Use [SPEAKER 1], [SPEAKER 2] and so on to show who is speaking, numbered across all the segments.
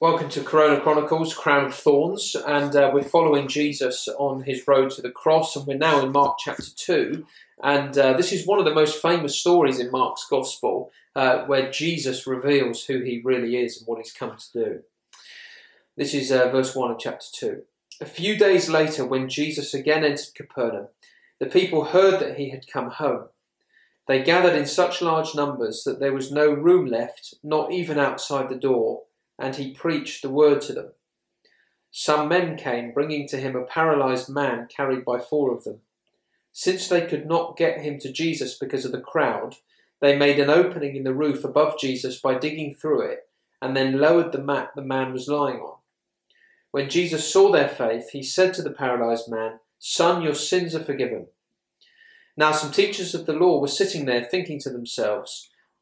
[SPEAKER 1] Welcome to Corona Chronicles, Crown of Thorns, and uh, we're following Jesus on his road to the cross, and we're now in Mark chapter 2. And uh, this is one of the most famous stories in Mark's Gospel uh, where Jesus reveals who he really is and what he's come to do. This is uh, verse 1 of chapter 2. A few days later, when Jesus again entered Capernaum, the people heard that he had come home. They gathered in such large numbers that there was no room left, not even outside the door and he preached the word to them. Some men came, bringing to him a paralyzed man carried by four of them. Since they could not get him to Jesus because of the crowd, they made an opening in the roof above Jesus by digging through it, and then lowered the mat the man was lying on. When Jesus saw their faith, he said to the paralyzed man, Son, your sins are forgiven. Now some teachers of the law were sitting there thinking to themselves,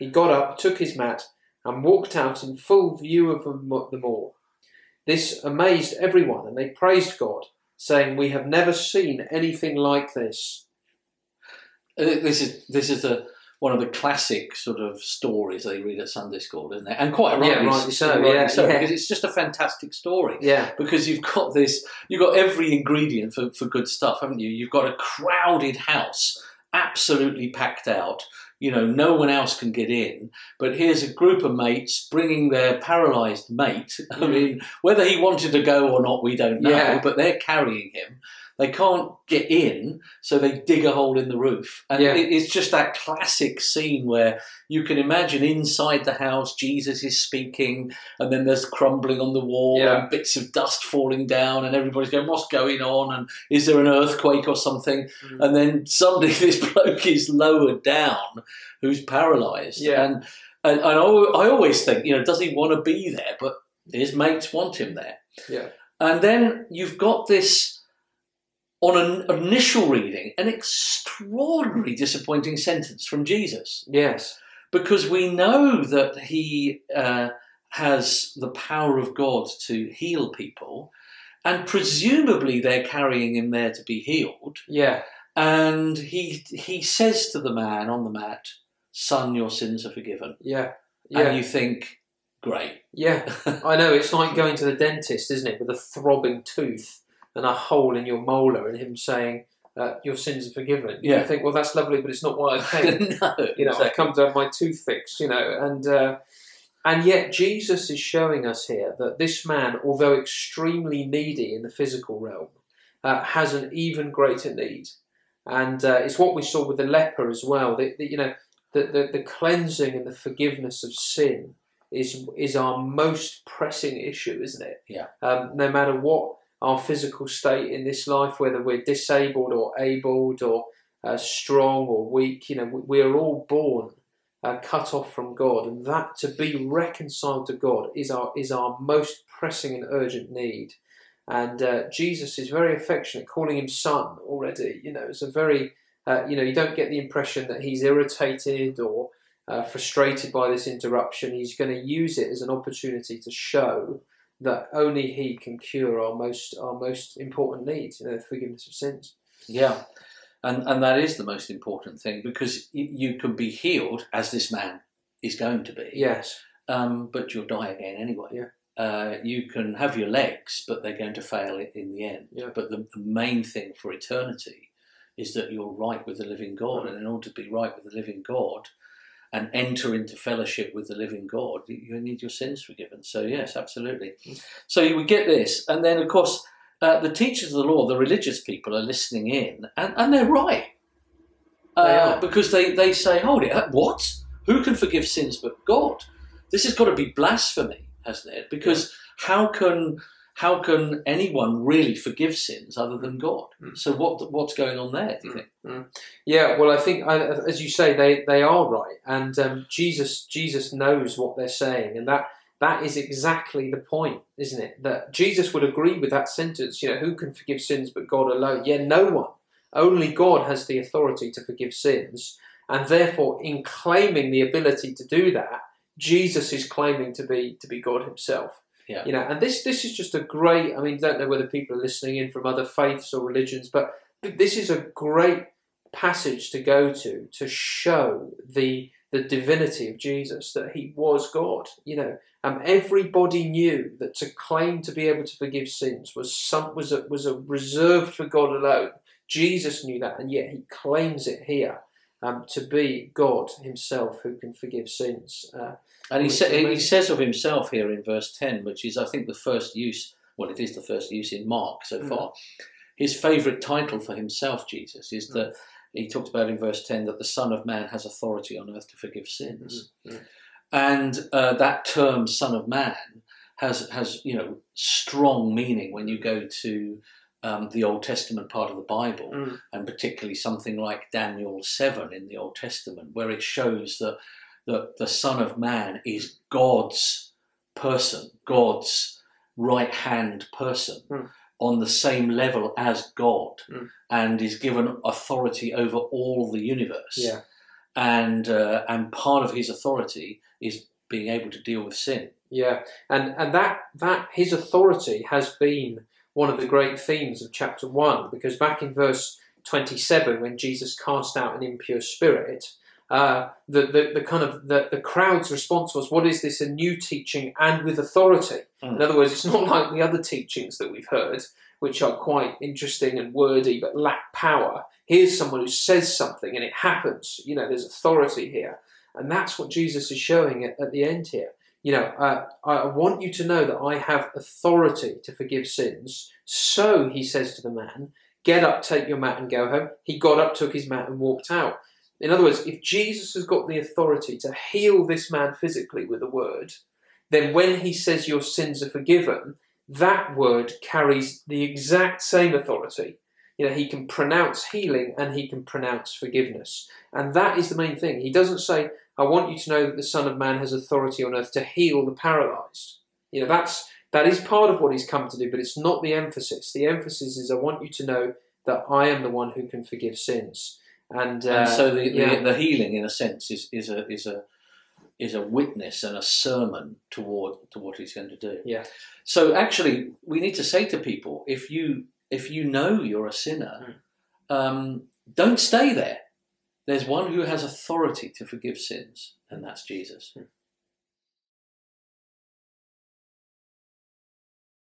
[SPEAKER 1] He got up, took his mat, and walked out in full view of them all. This amazed everyone, and they praised God, saying, We have never seen anything like this.
[SPEAKER 2] This is this is a one of the classic sort of stories they read at Sunday school, isn't it? And quite rightly,
[SPEAKER 1] yeah, rightly so, rightly yeah,
[SPEAKER 2] so
[SPEAKER 1] yeah.
[SPEAKER 2] because it's just a fantastic story.
[SPEAKER 1] Yeah,
[SPEAKER 2] because you've got this, you've got every ingredient for, for good stuff, haven't you? You've got a crowded house, absolutely packed out you know, no one else can get in. But here's a group of mates bringing their paralysed mate. I mean, whether he wanted to go or not, we don't know.
[SPEAKER 1] Yeah.
[SPEAKER 2] But they're carrying him. They can't get in, so they dig a hole in the roof. And
[SPEAKER 1] Yeah.
[SPEAKER 2] it, it's just that classic scene where you can imagine inside the house, Jesus is speaking, and then there's crumbling on the wall
[SPEAKER 1] Yeah.
[SPEAKER 2] and bits of dust falling down, and everybody's going, What's going on? And is there an earthquake or something?
[SPEAKER 1] Mm.
[SPEAKER 2] And then suddenly this bloke is lowered down who's paralysed.
[SPEAKER 1] Yeah.
[SPEAKER 2] And, and, and I, I always think, you know, does he want to be there? But his mates want him there.
[SPEAKER 1] yeah,
[SPEAKER 2] And then you've got this, on an initial reading, an extraordinarily disappointing sentence from Jesus.
[SPEAKER 1] yes,
[SPEAKER 2] Because we know that he uh, has the power of God to heal people, and presumably they're carrying him there to be healed.
[SPEAKER 1] yeah,
[SPEAKER 2] And he, he says to the man on the mat, Son, your sins are forgiven.
[SPEAKER 1] yeah,
[SPEAKER 2] And
[SPEAKER 1] yeah,
[SPEAKER 2] you think, great.
[SPEAKER 1] yeah. I know it's like going to the dentist, isn't it, with a throbbing tooth and a hole in your molar, and him saying, uh, "Your sins are forgiven."
[SPEAKER 2] Yeah.
[SPEAKER 1] You think, well, that's lovely, but it's not why I came.
[SPEAKER 2] no,
[SPEAKER 1] you know,
[SPEAKER 2] exactly.
[SPEAKER 1] come to have my tooth fixed, you know, and uh, and yet Jesus is showing us here that this man, although extremely needy in the physical realm, uh, has an even greater need, and uh, it's what we saw with the leper as well. That that, you know, the, the the cleansing and the forgiveness of sin is is our most pressing issue, isn't it?
[SPEAKER 2] Yeah.
[SPEAKER 1] Um, no matter what our physical state in this life, whether we're disabled or abled or uh, strong or weak, you know, we, are all born uh, cut off from God, and that to be reconciled to God is our is our most pressing and urgent need. And uh, Jesus is very affectionate, calling him son already. You know, it's a very uh, you know you don't get the impression that he's irritated or uh, frustrated by this interruption. He's going to use it as an opportunity to show that only he can cure our most our most important needs, you know, the forgiveness of sins.
[SPEAKER 2] Yeah, and and that is the most important thing because you can be healed as this man is going to be.
[SPEAKER 1] Yes,
[SPEAKER 2] Um, but you'll die again anyway.
[SPEAKER 1] Yeah.
[SPEAKER 2] Uh, you can have your legs, but they're going to fail in the end.
[SPEAKER 1] Yeah.
[SPEAKER 2] But the, the main thing for eternity is that you're right with the living God, and in order to be right with the living God and enter into fellowship with the living God, you- need your sins forgiven. So yes, absolutely. So you would get this, and then of course uh, the teachers of the law, the religious people, are listening in, and, and they're right. Uh, because they, they say, hold it, uh, what? Who can forgive sins but God? This has got to be blasphemy, hasn't it? Because how can how can anyone really forgive sins other than God?
[SPEAKER 1] Mm.
[SPEAKER 2] So what what's going on there? Do you think?
[SPEAKER 1] Yeah, well, I think, I- as you say, they, they are right, and um, Jesus Jesus knows what they're saying, and that that is exactly the point, isn't it? That Jesus would agree with that sentence. You know, who can forgive sins but God alone? Yeah, no one. Only God has the authority to forgive sins. And therefore, in claiming the ability to do that, Jesus is claiming to be to be God Himself.
[SPEAKER 2] Yeah.
[SPEAKER 1] You know, and this this is just a great. I mean, don't know whether people are listening in from other faiths or religions, but this is a great passage to go to to show the the divinity of Jesus, that he was God. You know, um, everybody knew that to claim to be able to forgive sins was some was a, was a reserved for God alone. Jesus knew that, and yet he claims it here um, to be God Himself who can forgive sins. Uh,
[SPEAKER 2] And he, sa- he says of himself here in verse 10, which is, I think, the first use, well, it is the first use in Mark so
[SPEAKER 1] Mm.
[SPEAKER 2] far. His favourite title for himself, Jesus, is
[SPEAKER 1] Mm.
[SPEAKER 2] that he talks about in verse 10 that the Son of Man has authority on earth to forgive sins.
[SPEAKER 1] Mm, mm.
[SPEAKER 2] And uh, that term, Son of Man, has, has, you know, strong meaning when you go to um, the Old Testament part of the Bible
[SPEAKER 1] Mm.
[SPEAKER 2] and particularly something like Daniel 7 in the Old Testament, where it shows that the, the Son of Man is God's person, God's right hand person,
[SPEAKER 1] Mm.
[SPEAKER 2] on the same level as God,
[SPEAKER 1] Mm.
[SPEAKER 2] and is given authority over all the universe.
[SPEAKER 1] Yeah.
[SPEAKER 2] And, uh, and part of his authority is being able to deal with sin.
[SPEAKER 1] Yeah, and and that that his authority has been one of the great themes of chapter one, because back in verse twenty-seven, when Jesus cast out an impure spirit, uh, the, the the kind of the, the crowd's response was, "What is this? A new teaching and with authority?" In
[SPEAKER 2] Mm.
[SPEAKER 1] other words, it's not like the other teachings that we've heard, which are quite interesting and wordy but lack power. Here's someone who says something and it happens. You know, there's authority here, and that's what Jesus is showing at, at the end here you know, uh, I want you to know that I have authority to forgive sins. So he says to the man, Get up, take your mat, and go home. He got up, took his mat, and walked out. In other words, if Jesus has got the authority to heal this man physically with a word, then when he says your sins are forgiven, that word carries the exact same authority. You know, he can pronounce healing and he can pronounce forgiveness. And that is the main thing. He doesn't say, I want you to know that the Son of Man has authority on earth to heal the paralyzed. You know, that's that is part of what he's come to do, but it's not the emphasis. The emphasis is I want you to know that I am the one who can forgive sins. And, uh,
[SPEAKER 2] and so the,
[SPEAKER 1] yeah.
[SPEAKER 2] the, the healing, in a sense, is, is a is a is a witness and a sermon toward to what he's going to do.
[SPEAKER 1] Yeah.
[SPEAKER 2] So actually, we need to say to people: if you if you know you're a sinner,
[SPEAKER 1] Hmm.
[SPEAKER 2] um, don't stay there. There's one who has authority to forgive sins, and that's Jesus. Hmm.